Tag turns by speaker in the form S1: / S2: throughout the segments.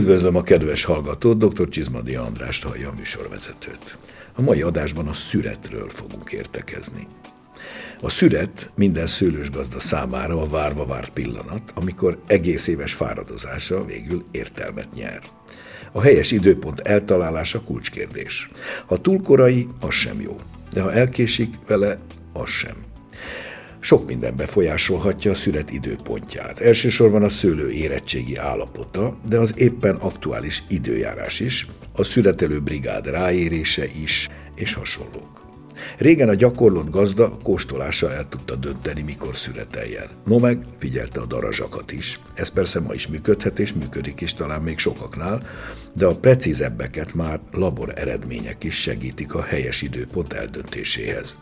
S1: Üdvözlöm a kedves hallgatót, dr. Csizmadi Andrást hallja a műsorvezetőt. A mai adásban a szüretről fogunk értekezni. A szüret minden szőlős gazda számára a várva várt pillanat, amikor egész éves fáradozása végül értelmet nyer. A helyes időpont eltalálása kulcskérdés. Ha túl korai, az sem jó, de ha elkésik vele, az sem. Sok minden befolyásolhatja a szület időpontját. Elsősorban a szőlő érettségi állapota, de az éppen aktuális időjárás is, a születelő brigád ráérése is, és hasonlók. Régen a gyakorlott gazda kóstolása el tudta dönteni, mikor születeljen. No meg figyelte a darazsakat is. Ez persze ma is működhet, és működik is talán még sokaknál, de a precízebbeket már labor eredmények is segítik a helyes időpont eldöntéséhez.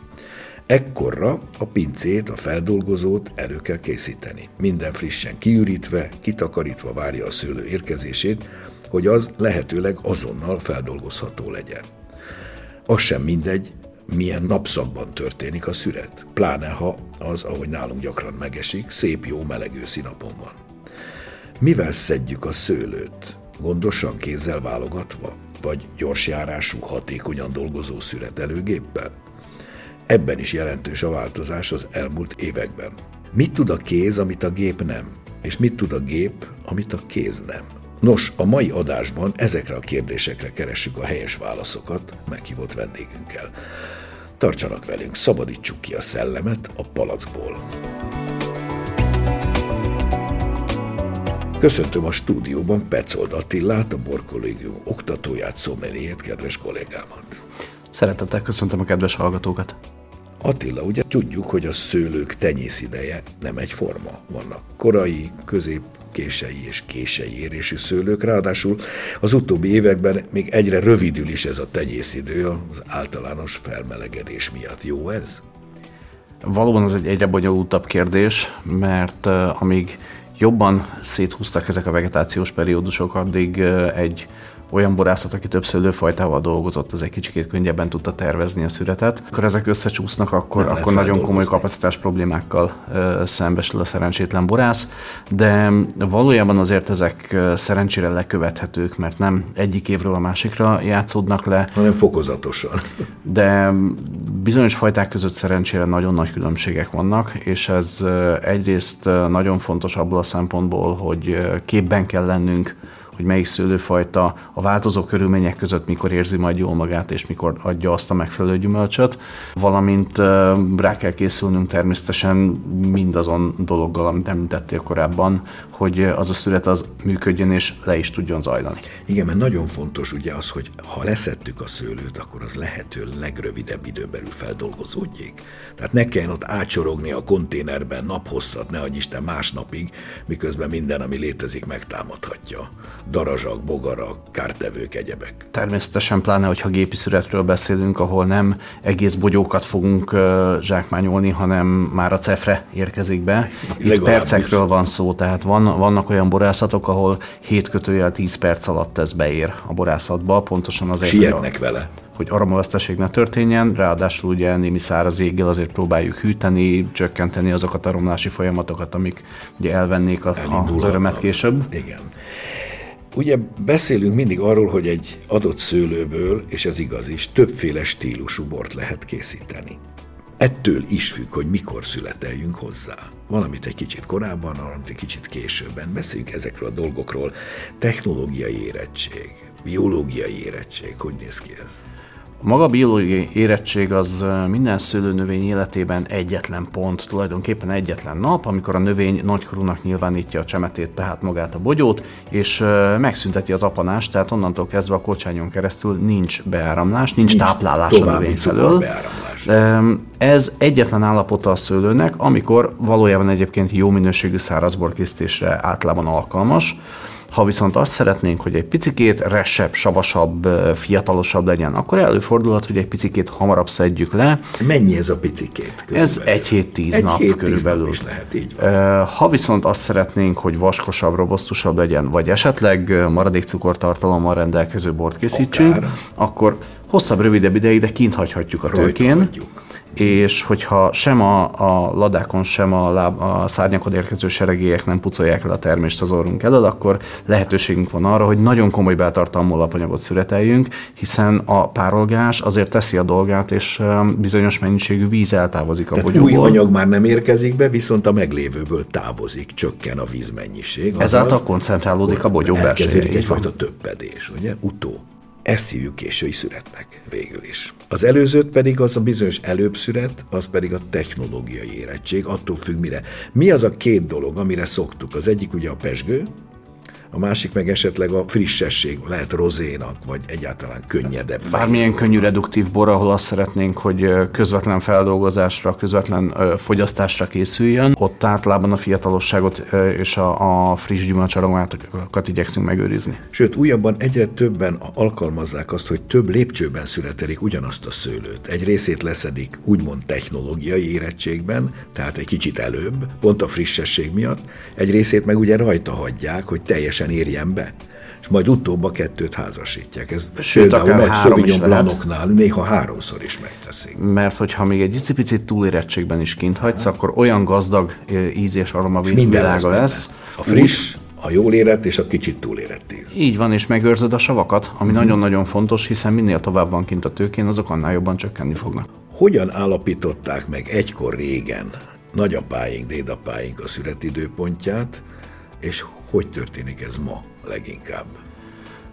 S1: Ekkorra a pincét, a feldolgozót elő kell készíteni. Minden frissen kiürítve, kitakarítva várja a szőlő érkezését, hogy az lehetőleg azonnal feldolgozható legyen. Az sem mindegy, milyen napszakban történik a szüret, pláne ha az, ahogy nálunk gyakran megesik, szép jó meleg őszi napon van. Mivel szedjük a szőlőt? Gondosan kézzel válogatva? Vagy gyorsjárású, hatékonyan dolgozó szüretelőgéppel? Ebben is jelentős a változás az elmúlt években. Mit tud a kéz, amit a gép nem? És mit tud a gép, amit a kéz nem? Nos, a mai adásban ezekre a kérdésekre keressük a helyes válaszokat meghívott vendégünkkel. Tartsanak velünk, szabadítsuk ki a szellemet a palackból. Köszöntöm a stúdióban Petzold Attillát, a Borkollégium oktatóját, szomeliét, kedves kollégámat.
S2: Szeretettel köszöntöm a kedves hallgatókat.
S1: Attila, ugye tudjuk, hogy a szőlők tenyészideje nem egyforma. Vannak korai, közép, kései és kései érésű szőlők, ráadásul az utóbbi években még egyre rövidül is ez a tenyészidő az általános felmelegedés miatt. Jó ez?
S2: Valóban az egy egyre bonyolultabb kérdés, mert amíg jobban széthúztak ezek a vegetációs periódusok, addig egy olyan borászat, aki több szőlőfajtával dolgozott, az egy kicsit könnyebben tudta tervezni a szüretet. Akkor ezek összecsúsznak, akkor, akkor nagyon komoly kapacitás problémákkal ö, szembesül a szerencsétlen borász, de valójában azért ezek szerencsére lekövethetők, mert nem egyik évről a másikra játszódnak le.
S1: Hanem fokozatosan.
S2: De bizonyos fajták között szerencsére nagyon nagy különbségek vannak, és ez egyrészt nagyon fontos abból a szempontból, hogy képben kell lennünk hogy melyik szőlőfajta a változó körülmények között mikor érzi majd jól magát, és mikor adja azt a megfelelő gyümölcsöt, valamint rá kell készülnünk természetesen mindazon dologgal, amit említettél korábban, hogy az a szület az működjön és le is tudjon zajlani.
S1: Igen, mert nagyon fontos ugye az, hogy ha leszettük a szőlőt, akkor az lehető legrövidebb időn belül feldolgozódjék. Tehát ne kelljen ott átsorogni a konténerben naphosszat, ne Isten másnapig, miközben minden, ami létezik, megtámadhatja darazsak, bogarak, kártevők, egyebek.
S2: Természetesen pláne, hogyha gépi születről beszélünk, ahol nem egész bogyókat fogunk zsákmányolni, hanem már a cefre érkezik be. Itt Legalább percekről van szó, tehát van, vannak olyan borászatok, ahol 7 kötőjel 10 perc alatt ez beér a borászatba, pontosan azért,
S1: Sietnek hogy a, vele
S2: hogy aromoveszteség ne történjen, ráadásul ugye némi száraz éggel azért próbáljuk hűteni, csökkenteni azokat a romlási folyamatokat, amik ugye elvennék a, az örömet később.
S1: Igen. Ugye beszélünk mindig arról, hogy egy adott szőlőből, és ez igaz is, többféle stílusú bort lehet készíteni. Ettől is függ, hogy mikor születeljünk hozzá. Valamit egy kicsit korábban, valamit egy kicsit későbben. Beszéljünk ezekről a dolgokról. Technológiai érettség, biológiai érettség, hogy néz ki ez?
S2: A maga biológiai érettség az minden szőlőnövény életében egyetlen pont, tulajdonképpen egyetlen nap, amikor a növény nagykorúnak nyilvánítja a csemetét, tehát magát a bogyót, és megszünteti az apanást, tehát onnantól kezdve a kocsányon keresztül nincs beáramlás, nincs, nincs táplálás a növény felől. Ez egyetlen állapota a szőlőnek, amikor valójában egyébként jó minőségű szárazborkészítésre általában alkalmas. Ha viszont azt szeretnénk, hogy egy picikét resebb, savasabb, fiatalosabb legyen, akkor előfordulhat, hogy egy picikét hamarabb szedjük le.
S1: Mennyi ez a picikét?
S2: Körülbelül? Ez egy hét tíz egy nap hét, körülbelül. Nap
S1: is lehet, így van.
S2: Ha viszont azt szeretnénk, hogy vaskosabb, robosztusabb legyen, vagy esetleg maradék cukortartalommal rendelkező bort készítsünk, Akár. akkor hosszabb, rövidebb ideig, de kint hagyhatjuk a tőkén. És hogyha sem a, a ladákon, sem a, láb, a szárnyakon érkező seregélyek nem pucolják el a termést az orrunk elől, akkor lehetőségünk van arra, hogy nagyon komoly beltartalmú alapanyagot szüreteljünk, hiszen a párolgás azért teszi a dolgát, és bizonyos mennyiségű víz eltávozik a Tehát bogyóból.
S1: új anyag már nem érkezik be, viszont a meglévőből távozik, csökken a vízmennyiség.
S2: Ezáltal koncentrálódik a bogyó
S1: belseje. egyfajta töppedés, ugye? Utó. Ezt hívjuk késői születnek végül is. Az előzőt pedig az a bizonyos előbb szület, az pedig a technológiai érettség, attól függ mire. Mi az a két dolog, amire szoktuk? Az egyik ugye a pesgő, a másik meg esetleg a frissesség, lehet rozénak, vagy egyáltalán könnyedebb.
S2: Bármilyen könnyű reduktív bor, ahol azt szeretnénk, hogy közvetlen feldolgozásra, közvetlen fogyasztásra készüljön, ott általában a fiatalosságot és a, a friss gyümölcsaromátokat igyekszünk megőrizni.
S1: Sőt, újabban egyre többen alkalmazzák azt, hogy több lépcsőben születelik ugyanazt a szőlőt. Egy részét leszedik úgymond technológiai érettségben, tehát egy kicsit előbb, pont a frissesség miatt, egy részét meg ugye rajta hagyják, hogy teljes teljesen érjen be és majd utóbb a kettőt házasítják. Ez
S2: Sőt, akár nagy Sauvignon
S1: Blancoknál néha háromszor is megteszik.
S2: Mert hogyha még egy icipicit túlérettségben is kint hagysz, ha. akkor olyan gazdag íz és aroma világa lesz.
S1: A friss, a jól érett és a kicsit túlérett íz.
S2: Így van, és megőrzöd a savakat, ami uh-huh. nagyon-nagyon fontos, hiszen minél tovább van kint a tőkén, azok annál jobban csökkenni fognak.
S1: Hogyan állapították meg egykor régen nagyapáink, dédapáink a születidőpontját, és hogy történik ez ma leginkább?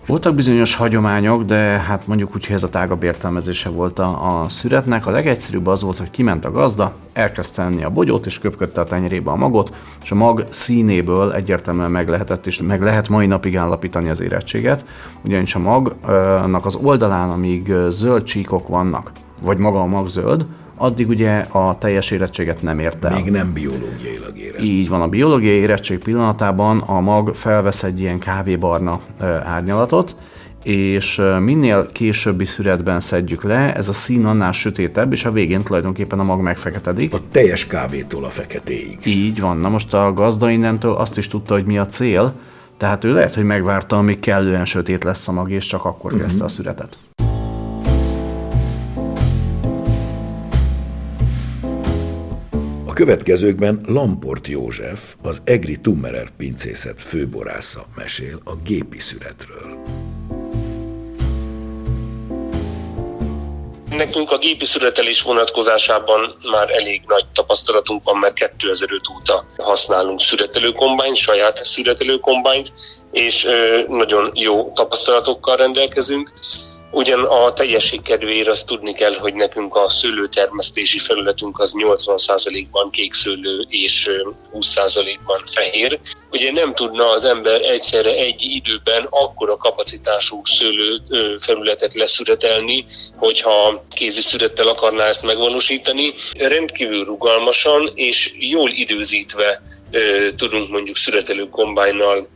S2: Voltak bizonyos hagyományok, de hát mondjuk úgy, hogy ez a tágabb értelmezése volt a, a szüretnek. A legegyszerűbb az volt, hogy kiment a gazda, elkezdte enni a bogyót, és köpködte a tenyerébe a magot, és a mag színéből egyértelműen meg lehetett, és meg lehet mai napig állapítani az érettséget, ugyanis a magnak az oldalán, amíg zöld csíkok vannak, vagy maga a mag zöld, addig ugye a teljes érettséget nem ért el.
S1: Még nem biológiailag érett.
S2: Így van, a biológiai érettség pillanatában a mag felvesz egy ilyen kávébarna árnyalatot, és minél későbbi szüretben szedjük le, ez a szín annál sötétebb, és a végén tulajdonképpen a mag megfeketedik.
S1: A teljes kávétól a feketéig.
S2: Így van. Na most a gazda innentől azt is tudta, hogy mi a cél, tehát ő lehet, hogy megvárta, amíg kellően sötét lesz a mag, és csak akkor uh-huh. kezdte a szüretet.
S1: Következőkben Lamport József, az Egri Tummerer pincészet főborásza mesél a gépi születről.
S3: Nekünk a gépi születelés vonatkozásában már elég nagy tapasztalatunk van, mert 2005 óta használunk születelőkombányt, saját születelőkombányt, és nagyon jó tapasztalatokkal rendelkezünk. Ugyan a teljesség kedvéért azt tudni kell, hogy nekünk a szőlőtermesztési felületünk az 80%-ban kék szőlő és 20%-ban fehér. Ugye nem tudna az ember egyszerre egy időben akkora kapacitású szőlő felületet leszüretelni, hogyha kézi szürettel akarná ezt megvalósítani. Rendkívül rugalmasan és jól időzítve tudunk mondjuk szüretelő kombájnnal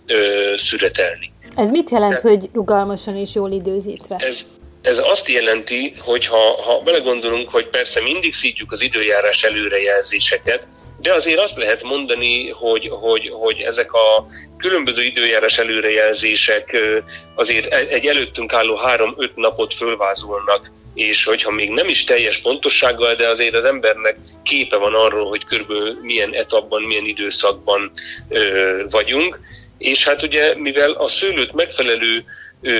S3: szüretelni.
S4: Ez mit jelent, De, hogy rugalmasan és jól időzítve?
S3: Ez, ez azt jelenti, hogy ha, ha belegondolunk, hogy persze mindig szítjuk az időjárás előrejelzéseket, de azért azt lehet mondani, hogy, hogy, hogy ezek a különböző időjárás előrejelzések azért egy előttünk álló három-öt napot fölvázolnak, és hogyha még nem is teljes pontossággal, de azért az embernek képe van arról, hogy körülbelül milyen etapban, milyen időszakban vagyunk, és hát ugye, mivel a szőlőt megfelelő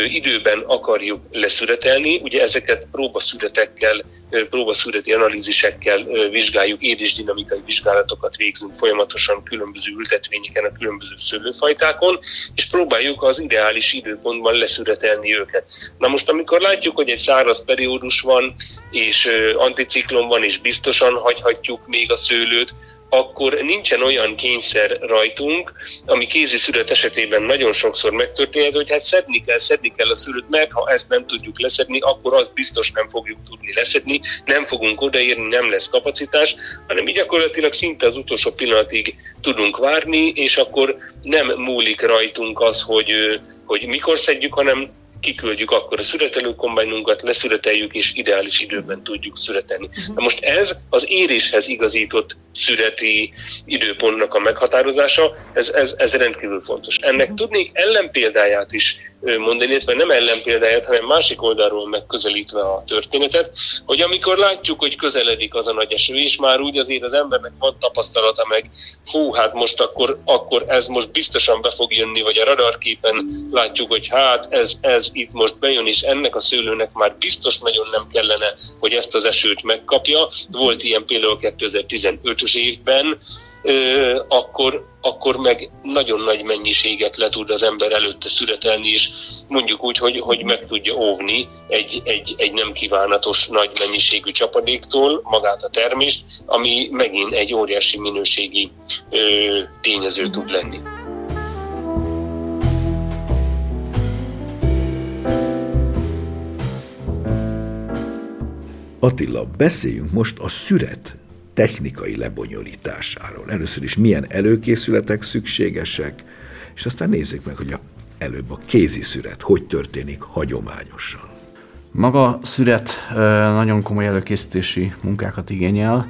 S3: időben akarjuk leszüretelni, ugye ezeket próbaszüretekkel, próbaszüreti analízisekkel vizsgáljuk, dinamikai vizsgálatokat végzünk folyamatosan különböző ültetvényeken, a különböző szőlőfajtákon, és próbáljuk az ideális időpontban leszüretelni őket. Na most, amikor látjuk, hogy egy száraz periódus van, és anticiklon van, és biztosan hagyhatjuk még a szőlőt, akkor nincsen olyan kényszer rajtunk, ami kézi szület esetében nagyon sokszor megtörténhet, hogy hát szedni kell, szedni kell a szülőt, mert ha ezt nem tudjuk leszedni, akkor azt biztos nem fogjuk tudni leszedni, nem fogunk odaérni, nem lesz kapacitás, hanem így gyakorlatilag szinte az utolsó pillanatig tudunk várni, és akkor nem múlik rajtunk az, hogy, hogy mikor szedjük, hanem kiküldjük akkor a szüretelő kombánunkat, leszüreteljük, és ideális időben tudjuk szüretelni. Uh-huh. Na most ez az éréshez igazított szüreti időpontnak a meghatározása, ez, ez, ez rendkívül fontos. Ennek uh-huh. tudnék ellenpéldáját is mondani, illetve nem ellenpéldáját, hanem másik oldalról megközelítve a történetet, hogy amikor látjuk, hogy közeledik az a nagy eső, és már úgy azért az embernek van tapasztalata meg, hú, hát most akkor, akkor ez most biztosan be fog jönni, vagy a radarképen látjuk, hogy hát ez, ez itt most bejön, és ennek a szőlőnek már biztos nagyon nem kellene, hogy ezt az esőt megkapja. Volt ilyen például 2015-ös évben, akkor, akkor meg nagyon nagy mennyiséget le tud az ember előtte szüretelni, és mondjuk úgy, hogy, hogy meg tudja óvni egy, egy, egy nem kívánatos nagy mennyiségű csapadéktól magát a termést, ami megint egy óriási minőségi ö, tényező tud lenni.
S1: Attila, beszéljünk most a szüret technikai lebonyolításáról. Először is milyen előkészületek szükségesek, és aztán nézzük meg, hogy a, előbb a kézi szüret hogy történik hagyományosan.
S2: Maga szüret nagyon komoly előkészítési munkákat igényel,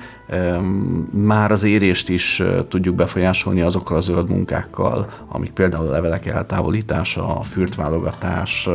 S2: már az érést is tudjuk befolyásolni azokkal a zöld munkákkal, amik például a levelek eltávolítása, a fürtválogatás,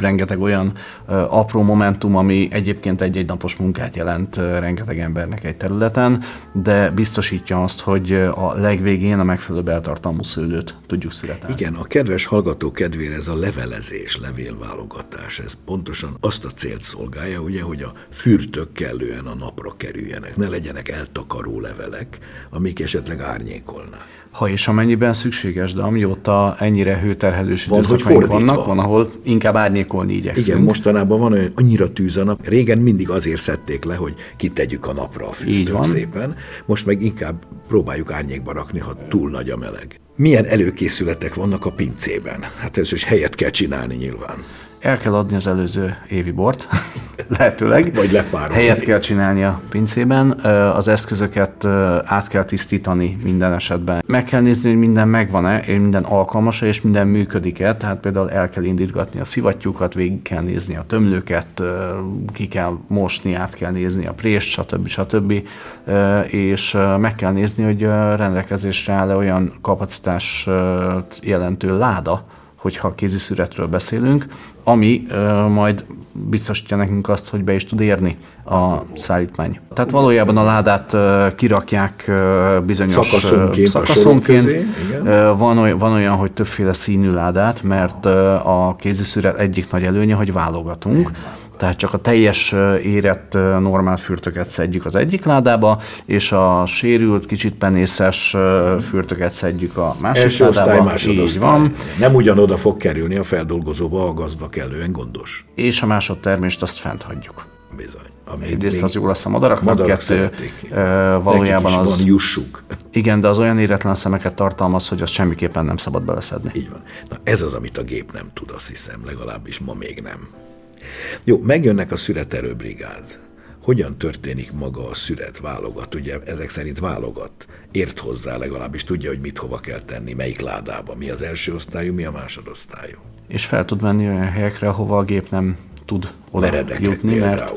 S2: rengeteg olyan apró momentum, ami egyébként egy-egy napos munkát jelent rengeteg embernek egy területen, de biztosítja azt, hogy a legvégén a megfelelő beltartalmú szőlőt tudjuk születelni.
S1: Igen, a kedves hallgató kedvére ez a levelezés, levélválogatás, ez pontosan azt a célt szolgálja, ugye, hogy a fürtök kellően a napra kerüljenek, ne legyen legyenek eltakaró levelek, amik esetleg árnyékolnak.
S2: Ha és amennyiben szükséges, de amióta ennyire hőterhelős van, időszakaink vannak, van, ahol inkább árnyékolni igyekszünk.
S1: Igen, mostanában van olyan, annyira tűz a nap. Régen mindig azért szedték le, hogy kitegyük a napra a fűtőt szépen. Most meg inkább próbáljuk árnyékba rakni, ha túl nagy a meleg. Milyen előkészületek vannak a pincében? Hát ez is helyet kell csinálni nyilván
S2: el kell adni az előző évi bort, lehetőleg.
S1: Vagy lepárolni.
S2: Helyet kell csinálni a pincében, az eszközöket át kell tisztítani minden esetben. Meg kell nézni, hogy minden megvan-e, minden alkalmas és minden működik-e, tehát például el kell indítgatni a szivattyúkat, végig kell nézni a tömlőket, ki kell mosni, át kell nézni a prést, stb. stb. És meg kell nézni, hogy rendelkezésre áll-e olyan kapacitás jelentő láda, hogyha kéziszüretről beszélünk, ami ö, majd biztosítja nekünk azt, hogy be is tud érni a szállítmány. Tehát valójában a ládát ö, kirakják ö, bizonyos
S1: szakaszonként.
S2: szakaszonként. Közé, van, olyan, van olyan, hogy többféle színű ládát, mert ö, a kéziszüret egyik nagy előnye, hogy válogatunk. Tehát csak a teljes érett normál fürtöket szedjük az egyik ládába, és a sérült, kicsit penészes fürtöket szedjük a másik
S1: Első
S2: ládába.
S1: Osztály, másodosztály. Így van. Nem ugyanoda fog kerülni a feldolgozóba a gazda kellően gondos.
S2: És a másodtermést azt fent hagyjuk.
S1: Bizony.
S2: Ami Egyrészt az jó lesz a madaraknak, madarak kettő, valójában is
S1: az... Van jussuk.
S2: Igen, de az olyan éretlen szemeket tartalmaz, hogy azt semmiképpen nem szabad beleszedni.
S1: Így van. Na ez az, amit a gép nem tud, azt hiszem, legalábbis ma még nem. Jó, megjönnek a szüreterőbrigád. Hogyan történik maga a szüret? Válogat, ugye ezek szerint válogat. Ért hozzá legalábbis, tudja, hogy mit hova kell tenni, melyik ládába, mi az első osztályú, mi a másodosztályú.
S2: És fel tud menni olyan helyekre, ahova a gép nem tud oda
S1: Meredekek
S2: jutni,
S1: például.
S2: mert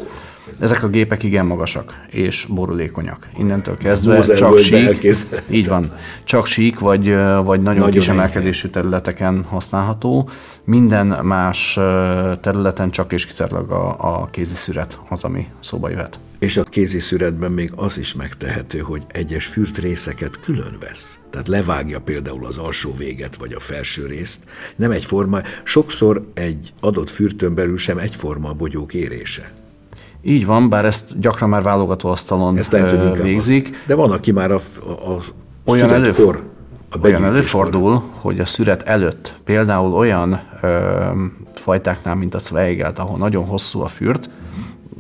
S2: ezek a gépek igen magasak és borulékonyak. Innentől kezdve
S1: Mózer
S2: csak sík, így van, csak sík vagy, vagy nagyon,
S1: Nagyon
S2: kis emelkedésű területeken használható. Minden más területen csak és kizárólag a, a kézi szüret az, ami szóba jöhet.
S1: És a kézi szüretben még az is megtehető, hogy egyes fürtrészeket külön vesz. Tehát levágja például az alsó véget vagy a felső részt. Nem egyforma, sokszor egy adott fürtön belül sem egyforma a bogyók érése.
S2: Így van, bár ezt gyakran már válogató asztalon
S1: Ezt lehet,
S2: végzik.
S1: De van, aki már a, a, a
S2: Olyan
S1: születkor,
S2: előf-
S1: a
S2: Olyan előfordul, hogy a szüret előtt például olyan ö, fajtáknál, mint a Zweigelt, ahol nagyon hosszú a fürt,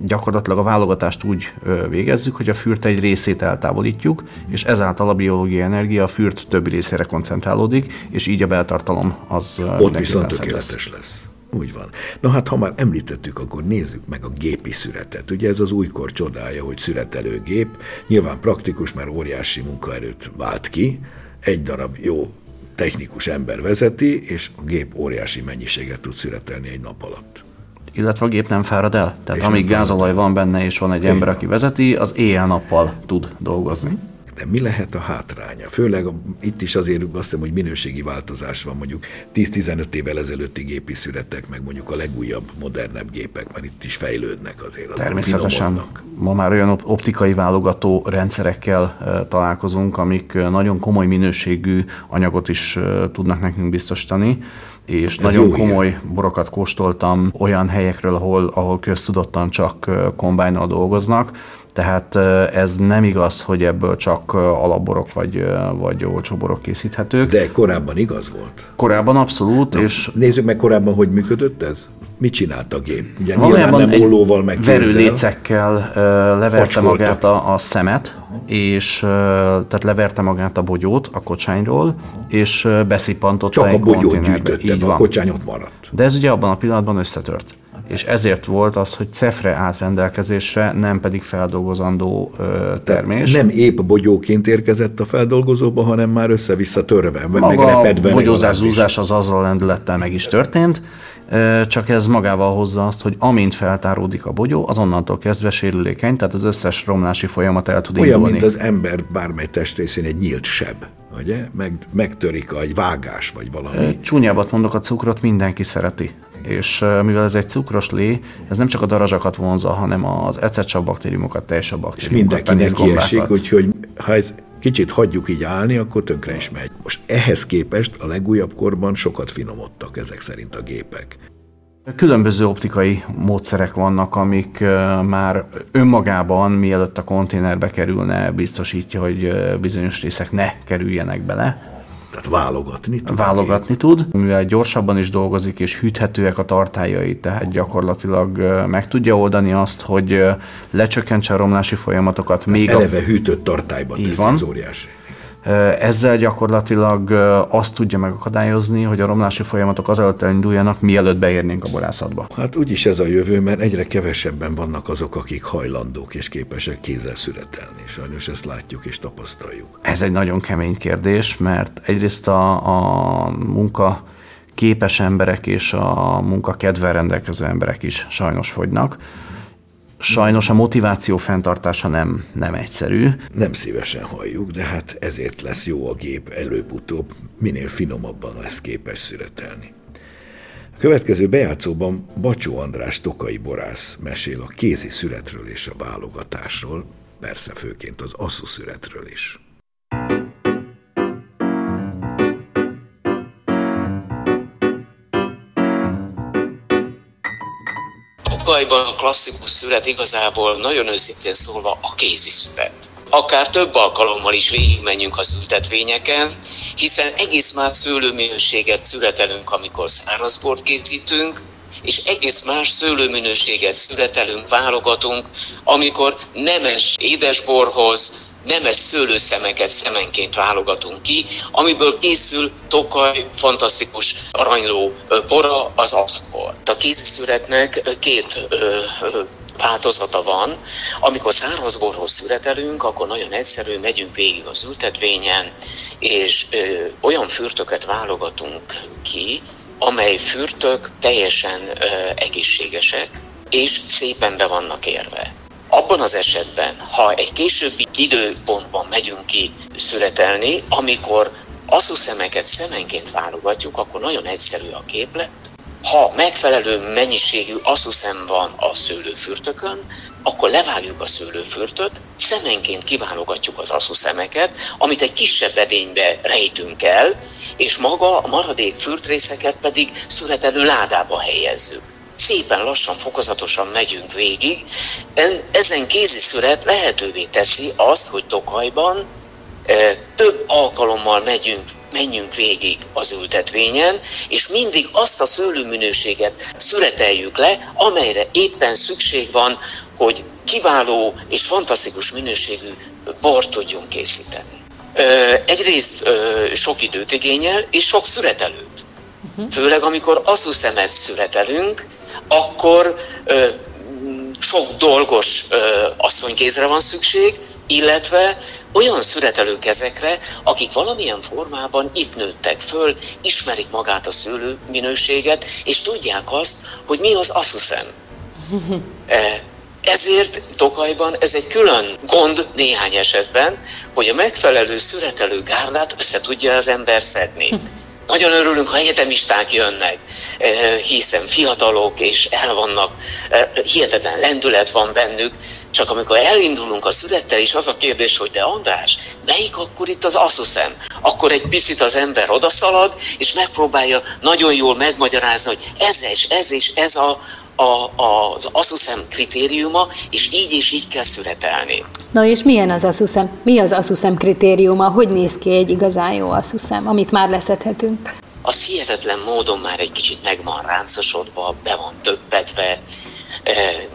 S2: gyakorlatilag a válogatást úgy végezzük, hogy a fürt egy részét eltávolítjuk, és ezáltal a biológiai energia a fürt többi részére koncentrálódik, és így a beltartalom az
S1: Ott viszont
S2: szebb lesz.
S1: tökéletes lesz. Úgy van. Na hát, ha már említettük, akkor nézzük meg a gépi szüretet. Ugye ez az újkor csodája, hogy szüretelőgép. Nyilván praktikus, mert óriási munkaerőt vált ki. Egy darab jó technikus ember vezeti, és a gép óriási mennyiséget tud szüretelni egy nap alatt.
S2: Illetve a gép nem fárad el. Tehát és amíg gázolaj van benne, és van egy ember, aki vezeti, az éjjel-nappal tud dolgozni.
S1: De mi lehet a hátránya? Főleg a, itt is azért azt hiszem, hogy minőségi változás van mondjuk 10-15 évvel ezelőtti gépi születek, meg mondjuk a legújabb, modernebb gépek, mert itt is fejlődnek azért.
S2: Természetesen. Ma már olyan optikai válogató rendszerekkel találkozunk, amik nagyon komoly minőségű anyagot is tudnak nekünk biztosítani és Ez nagyon komoly ilyen. borokat kóstoltam olyan helyekről, ahol, ahol köztudottan csak kombájnal dolgoznak, tehát ez nem igaz, hogy ebből csak alapborok vagy, vagy olcsó borok készíthetők.
S1: De korábban igaz volt?
S2: Korábban abszolút.
S1: Na,
S2: és
S1: nézzük meg korábban, hogy működött ez? Mit csinált a gép? Ugye Valójában nem ollóval meg
S2: verőlécekkel leverte magát a, a szemet, és tehát leverte magát a bogyót a kocsányról, és beszippantotta
S1: Csak a bogyót gyűjtötte, a kocsány ott maradt.
S2: De ez ugye abban a pillanatban összetört és ezért volt az, hogy cefre átrendelkezésre, nem pedig feldolgozandó ö, termés.
S1: nem épp bogyóként érkezett a feldolgozóba, hanem már össze-vissza törve,
S2: Maga a bogyózás, az azzal lendülettel meg is történt, csak ez magával hozza azt, hogy amint feltáródik a bogyó, azonnantól kezdve sérülékeny, tehát az összes romlási folyamat el tud
S1: Olyan,
S2: indulni.
S1: mint az ember bármely testrészén egy nyílt seb, ugye? Meg, megtörik egy vágás, vagy valami.
S2: Csúnyábbat mondok, a cukrot mindenki szereti és mivel ez egy cukros lé, ez nem csak a darazsakat vonza, hanem az ecetsabb baktériumokat, teljesebb baktériumokat.
S1: És mindenkinek kiesik, úgyhogy ha ez kicsit hagyjuk így állni, akkor tönkre is megy. Most ehhez képest a legújabb korban sokat finomodtak ezek szerint a gépek.
S2: Különböző optikai módszerek vannak, amik már önmagában, mielőtt a konténerbe kerülne, biztosítja, hogy bizonyos részek ne kerüljenek bele
S1: tehát válogatni tud.
S2: Válogatni tud, mivel gyorsabban is dolgozik, és hűthetőek a tartályai, tehát gyakorlatilag meg tudja oldani azt, hogy lecsökkentse a romlási folyamatokat.
S1: Tehát még eleve a... hűtött tartályba teszi, van. ez óriási.
S2: Ezzel gyakorlatilag azt tudja megakadályozni, hogy a romlási folyamatok azelőtt elinduljanak, mielőtt beérnénk a borászatba.
S1: Hát úgyis ez a jövő, mert egyre kevesebben vannak azok, akik hajlandók és képesek kézzel születelni. Sajnos ezt látjuk és tapasztaljuk.
S2: Ez egy nagyon kemény kérdés, mert egyrészt a, a munka képes emberek és a munka kedvel rendelkező emberek is sajnos fogynak Sajnos a motiváció fenntartása nem, nem egyszerű.
S1: Nem szívesen halljuk, de hát ezért lesz jó a gép előbb-utóbb, minél finomabban lesz képes szüretelni. A következő bejátszóban Bacsó András Tokai borász mesél a kézi szüretről és a válogatásról, persze főként az asszú szüretről is.
S5: Tokajban a klasszikus szület igazából nagyon őszintén szólva a kézi szület. Akár több alkalommal is végigmenjünk az ültetvényeken, hiszen egész más szőlőminőséget születelünk, amikor szárazbort készítünk, és egész más szőlőminőséget születelünk, válogatunk, amikor nemes édesborhoz, nemes szőlőszemeket szemenként válogatunk ki, amiből készül Tokaj fantasztikus aranyló bora, az aszkor. A kéziszüretnek két változata van. Amikor szárazborhoz születelünk, akkor nagyon egyszerű, megyünk végig az ültetvényen, és ö, olyan fürtöket válogatunk ki, amely fürtök teljesen ö, egészségesek, és szépen be vannak érve. Abban az esetben, ha egy későbbi időpontban megyünk ki születelni, amikor asszúszemeket szemenként válogatjuk, akkor nagyon egyszerű a képlet. Ha megfelelő mennyiségű asszuszem van a szőlőfürtökön, akkor levágjuk a szőlőfürtöt, szemenként kiválogatjuk az asszúszemeket, amit egy kisebb edénybe rejtünk el, és maga a maradék fürtrészeket pedig születelő ládába helyezzük szépen lassan, fokozatosan megyünk végig. Ezen kéziszület lehetővé teszi azt, hogy Tokajban több alkalommal megyünk, menjünk végig az ültetvényen, és mindig azt a szőlőminőséget szüreteljük le, amelyre éppen szükség van, hogy kiváló és fantasztikus minőségű bort tudjunk készíteni. Egyrészt sok időt igényel, és sok szüretelőt. Uh-huh. Főleg amikor asszuszemet szüretelünk, akkor ö, sok dolgos ö, asszonykézre van szükség, illetve olyan szüretelő kezekre, akik valamilyen formában itt nőttek föl, ismerik magát a szőlő minőséget, és tudják azt, hogy mi az asszuszem. Ezért Tokajban ez egy külön gond néhány esetben, hogy a megfelelő szüretelő gárdát össze tudja az ember szedni. Nagyon örülünk, ha egyetemisták jönnek, hiszen fiatalok és el vannak, hihetetlen lendület van bennük, csak amikor elindulunk a születtel, és az a kérdés, hogy de András, melyik akkor itt az asszuszem? Akkor egy picit az ember odaszalad, és megpróbálja nagyon jól megmagyarázni, hogy ez és ez és ez a, a, az asszuszem kritériuma, és így és így kell születelni.
S4: Na és milyen az asszuszem? Mi az asszuszem kritériuma? Hogy néz ki egy igazán jó asszuszem, amit már leszedhetünk?
S5: Az hihetetlen módon már egy kicsit meg van ráncosodva, be van többedve,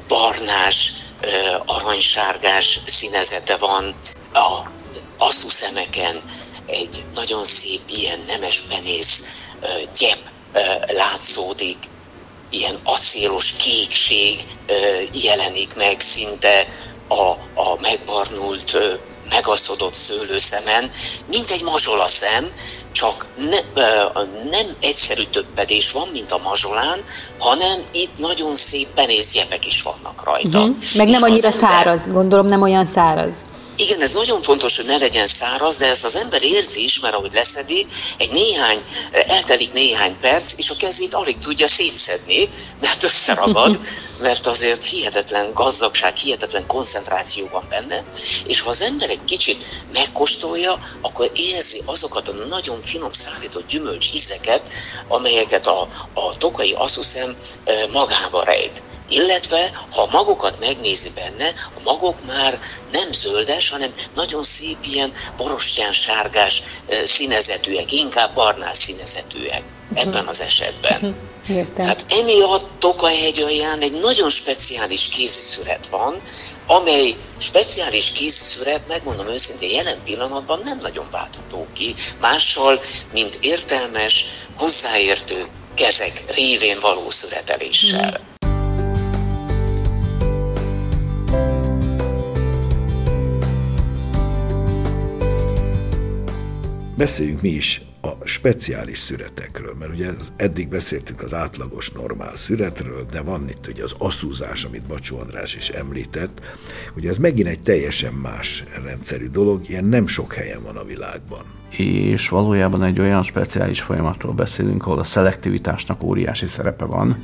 S5: barnás, aranysárgás színezete van a asszuszemeken, egy nagyon szép ilyen nemes penész gyep látszódik, ilyen acélos kékség jelenik meg szinte a, a megbarnult, megaszodott szőlőszemen, mint egy mazsolaszem, csak ne, nem egyszerű többedés van, mint a mazsolán, hanem itt nagyon szép penészgyepek is vannak rajta. Uh-huh.
S4: Meg nem annyira ember... száraz, gondolom nem olyan száraz.
S5: Igen, ez nagyon fontos, hogy ne legyen száraz, de ezt az ember érzi is, mert ahogy leszedi, egy néhány, eltelik néhány perc, és a kezét alig tudja szétszedni, mert összeragad, mert azért hihetetlen gazdagság, hihetetlen koncentráció van benne, és ha az ember egy kicsit megkóstolja, akkor érzi azokat a nagyon finom szállított gyümölcs ízeket, amelyeket a, a tokai asszuszem magába rejt. Illetve, ha magokat megnézi benne, a magok már nem zöldes, hanem nagyon szép ilyen borostyán sárgás színezetűek, inkább barnás színezetűek ebben az esetben. Értem. Tehát emiatt Tokahegy alján egy nagyon speciális kéziszüret van, amely speciális kéziszüret, megmondom őszintén, jelen pillanatban nem nagyon váltható ki mással, mint értelmes, hozzáértő kezek révén való szüreteléssel. Mm.
S1: Beszéljünk mi is a speciális szüretekről, mert ugye eddig beszéltünk az átlagos normál szüretről, de van itt ugye az asszúzás, amit Bacsó András is említett, ugye ez megint egy teljesen más rendszerű dolog, ilyen nem sok helyen van a világban.
S2: És valójában egy olyan speciális folyamatról beszélünk, ahol a szelektivitásnak óriási szerepe van,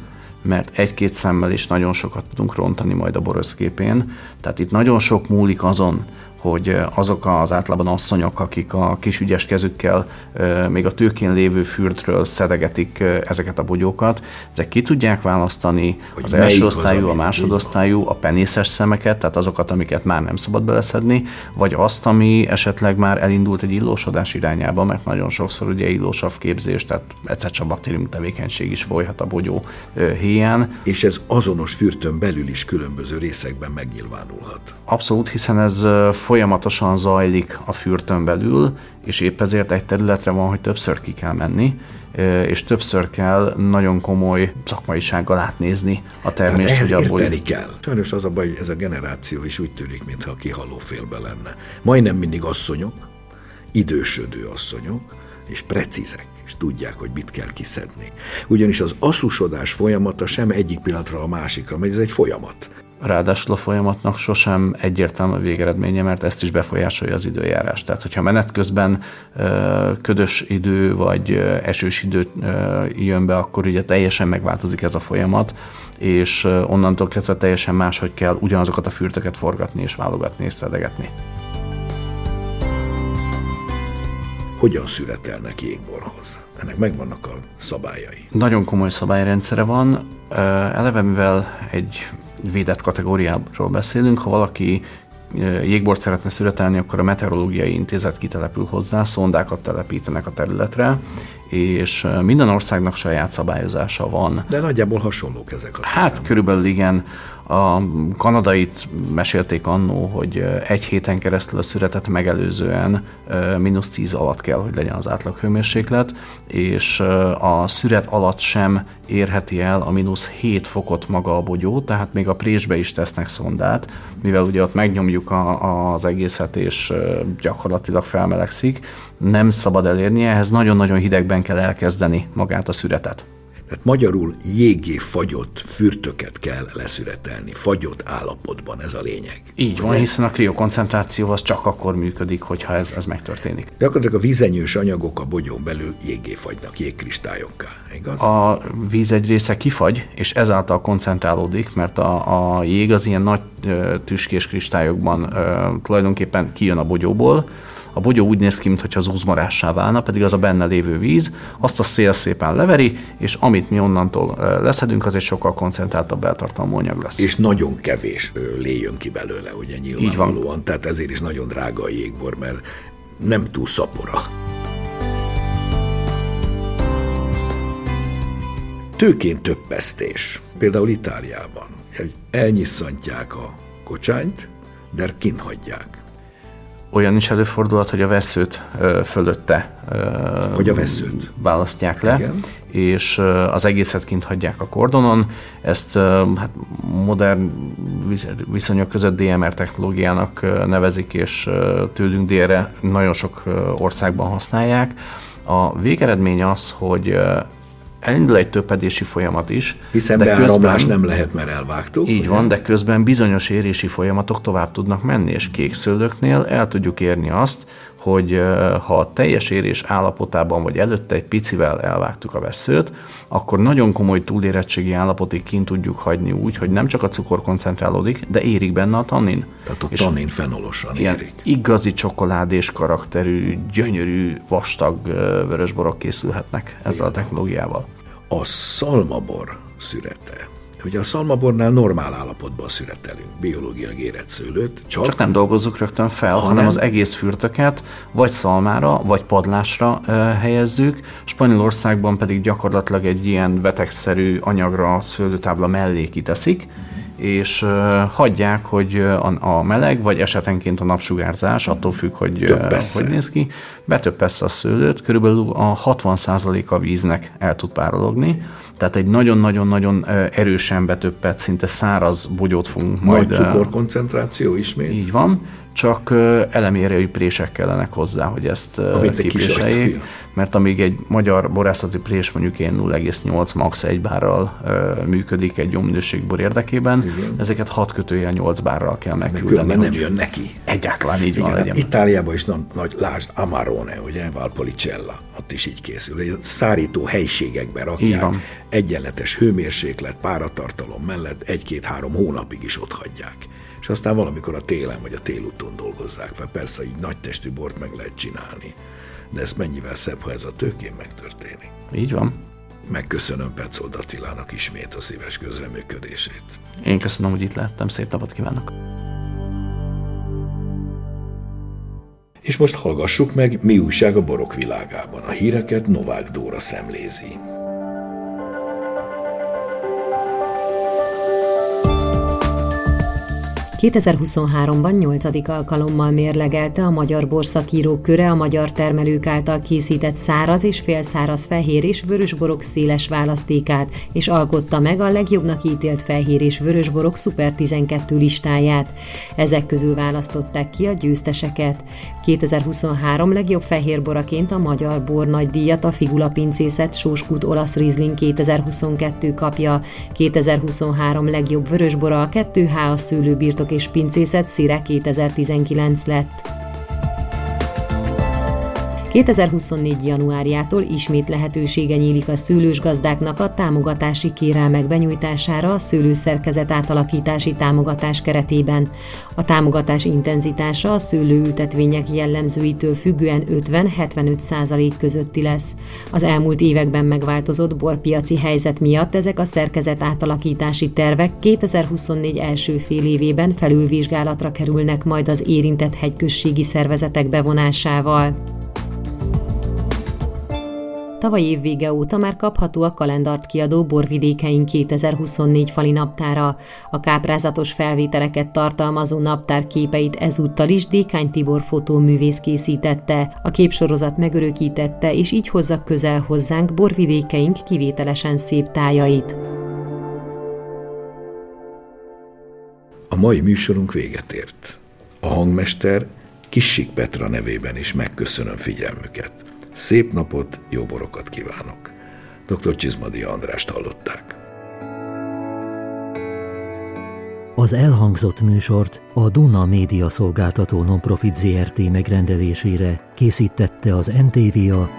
S2: mert egy-két szemmel is nagyon sokat tudunk rontani majd a boroszképén. Tehát itt nagyon sok múlik azon, hogy azok az általában asszonyok, akik a kis ügyes kezükkel még a tőkén lévő fürdről szedegetik ezeket a bogyókat, ezek ki tudják választani hogy az első osztályú, az, a másodosztályú, a penészes szemeket, tehát azokat, amiket már nem szabad beleszedni, vagy azt, ami esetleg már elindult egy illósodás irányába, mert nagyon sokszor ugye illósav képzés, tehát egyszer csak baktérium tevékenység is folyhat a bogyó héján.
S1: És ez azonos fürtön belül is különböző részekben megnyilvánulhat.
S2: Abszolút, hiszen ez folyamatosan zajlik a fürtön belül, és épp ezért egy területre van, hogy többször ki kell menni, és többször kell nagyon komoly szakmaisággal átnézni a termést.
S1: Hát ehhez abból... érteni kell. Sajnos az a baj, hogy ez a generáció is úgy tűnik, mintha kihaló félbe lenne. Majdnem mindig asszonyok, idősödő asszonyok, és precízek, és tudják, hogy mit kell kiszedni. Ugyanis az asszusodás folyamata sem egyik pillanatra a másikra megy, ez egy folyamat.
S2: Ráadásul a folyamatnak sosem egyértelmű a végeredménye, mert ezt is befolyásolja az időjárás. Tehát, hogyha menet közben ködös idő vagy esős idő jön be, akkor ugye teljesen megváltozik ez a folyamat, és onnantól kezdve teljesen máshogy kell ugyanazokat a fürtöket forgatni és válogatni és szedegetni.
S1: Hogyan születelnek jégborhoz? Ennek megvannak a szabályai.
S2: Nagyon komoly szabályrendszere van. Eleve, mivel egy védett kategóriáról beszélünk, ha valaki jégbort szeretne születelni, akkor a Meteorológiai Intézet kitelepül hozzá, szondákat telepítenek a területre, és minden országnak saját szabályozása van.
S1: De nagyjából hasonlók ezek a
S2: Hát körülbelül igen. A kanadait mesélték annó, hogy egy héten keresztül a szüretet megelőzően mínusz 10 alatt kell, hogy legyen az átlag hőmérséklet, és a szüret alatt sem érheti el a mínusz 7 fokot maga a bogyó, tehát még a présbe is tesznek szondát, mivel ugye ott megnyomjuk a, az egészet, és gyakorlatilag felmelegszik, nem szabad elérnie, ehhez nagyon-nagyon hidegben kell elkezdeni magát a szüretet.
S1: Tehát magyarul jégé fagyott fürtöket kell leszüretelni, fagyott állapotban, ez a lényeg.
S2: Így van, hiszen a kriokoncentráció az csak akkor működik, hogyha ez, ez megtörténik.
S1: De akkor a vízenyős anyagok a bogyón belül jégé fagynak, jégkristályokká, igaz?
S2: A víz egy része kifagy, és ezáltal koncentrálódik, mert a, a jég az ilyen nagy tüskés kristályokban tulajdonképpen kijön a bogyóból, a bogyó úgy néz ki, mintha zúzmarássá válna, pedig az a benne lévő víz, azt a szél szépen leveri, és amit mi onnantól leszedünk, az egy sokkal koncentráltabb beltartalmú anyag lesz.
S1: És nagyon kevés lé jön ki belőle, ugye nyilvánvalóan, Így van. tehát ezért is nagyon drága a jégbor, mert nem túl szapora. Tőként többesztés, például Itáliában, hogy elnyisszantják a kocsányt, de kint hagyják
S2: olyan is előfordulhat, hogy a veszőt fölötte
S1: hogy a veszőt
S2: választják le, Igen. és az egészet kint hagyják a kordonon. Ezt hát modern viszonyok között DMR technológiának nevezik, és tőlünk délre nagyon sok országban használják. A végeredmény az, hogy elindul egy töppedési folyamat is.
S1: Hiszen de beáramlás közben, nem lehet, mert elvágtuk.
S2: Így ugye? van, de közben bizonyos érési folyamatok tovább tudnak menni, és kékszőlőknél el tudjuk érni azt, hogy ha a teljes érés állapotában vagy előtte egy picivel elvágtuk a veszőt, akkor nagyon komoly túlérettségi állapotig kint tudjuk hagyni úgy, hogy nem csak a cukor koncentrálódik, de érik benne a tannin.
S1: Tehát a és tannin fenolosan érik.
S2: Igazi csokoládés karakterű, gyönyörű, vastag vörösborok készülhetnek ezzel Igen. a technológiával.
S1: A szalmabor szürete Ugye a szalmabornál normál állapotban szüretelünk biológiai érett szőlőt.
S2: Csak, csak nem dolgozzuk rögtön fel, hanem, hanem az egész fürtöket vagy szalmára, vagy padlásra e, helyezzük. Spanyolországban pedig gyakorlatilag egy ilyen betegszerű anyagra a szőlőtábla mellé kiteszik, és uh, hagyják, hogy a, a meleg, vagy esetenként a napsugárzás, attól függ, hogy uh, hogy néz ki, betöppessze a szőlőt, körülbelül a 60% a víznek el tud párologni, tehát egy nagyon-nagyon-nagyon erősen betöppet, szinte száraz bogyót fogunk majd...
S1: Nagy cukorkoncentráció ismét?
S2: Így van, csak elemi prések kellenek hozzá, hogy ezt képviseljék, mert amíg egy magyar borászati prés mondjuk én 0,8 max 1 bárral működik egy jó minőségbor érdekében, Igen. ezeket 6 kötőjel 8 bárral kell megküldeni.
S1: Mert nem jön neki.
S2: Egyáltalán így Igen, van. Legyen.
S1: Itáliában is nagy, nagy lásd Amarone, ugye, Valpolicella, ott is így készül. Szárító helységekben rakják, egyenletes hőmérséklet, páratartalom mellett egy-két-három hónapig is ott hagyják és aztán valamikor a télen vagy a télúton dolgozzák fel. Persze így nagy testű bort meg lehet csinálni, de ez mennyivel szebb, ha ez a tőkén megtörténik.
S2: Így van.
S1: Megköszönöm Petzold Attilának ismét a szíves közreműködését.
S2: Én köszönöm, hogy itt lehettem, szép napot kívánok!
S1: És most hallgassuk meg, mi újság a borok világában. A híreket Novák Dóra szemlézi.
S6: 2023-ban 8. alkalommal mérlegelte a Magyar Borszakírók köre a magyar termelők által készített száraz és félszáraz fehér és vörösborok széles választékát, és alkotta meg a legjobbnak ítélt fehér és vörösborok Super 12 listáját. Ezek közül választották ki a győzteseket. 2023 legjobb fehérboraként a Magyar Bor nagy díjat a Figula pincészet Sóskút olasz Riesling 2022 kapja. 2023 legjobb vörösbora a 2H a szőlőbirtok és Pincészet Szire 2019 lett. 2024. januárjától ismét lehetősége nyílik a szőlős gazdáknak a támogatási kérelmek benyújtására a szőlőszerkezet átalakítási támogatás keretében. A támogatás intenzitása a szőlőültetvények jellemzőitől függően 50-75 százalék közötti lesz. Az elmúlt években megváltozott borpiaci helyzet miatt ezek a szerkezet átalakítási tervek 2024 első fél évében felülvizsgálatra kerülnek majd az érintett hegyközségi szervezetek bevonásával. Tavaly év vége óta már kapható a kalendart kiadó Borvidékeink 2024 fali naptára. A káprázatos felvételeket tartalmazó naptár képeit ezúttal is Dékány Tibor fotóművész készítette. A képsorozat megörökítette, és így hozza közel hozzánk Borvidékeink kivételesen szép tájait.
S1: A mai műsorunk véget ért. A hangmester Kissik Petra nevében is megköszönöm figyelmüket. Szép napot, jó borokat kívánok! Dr. Csizmadi Andrást hallották.
S7: Az elhangzott műsort a Duna Média Szolgáltató Nonprofit ZRT megrendelésére készítette az NTVA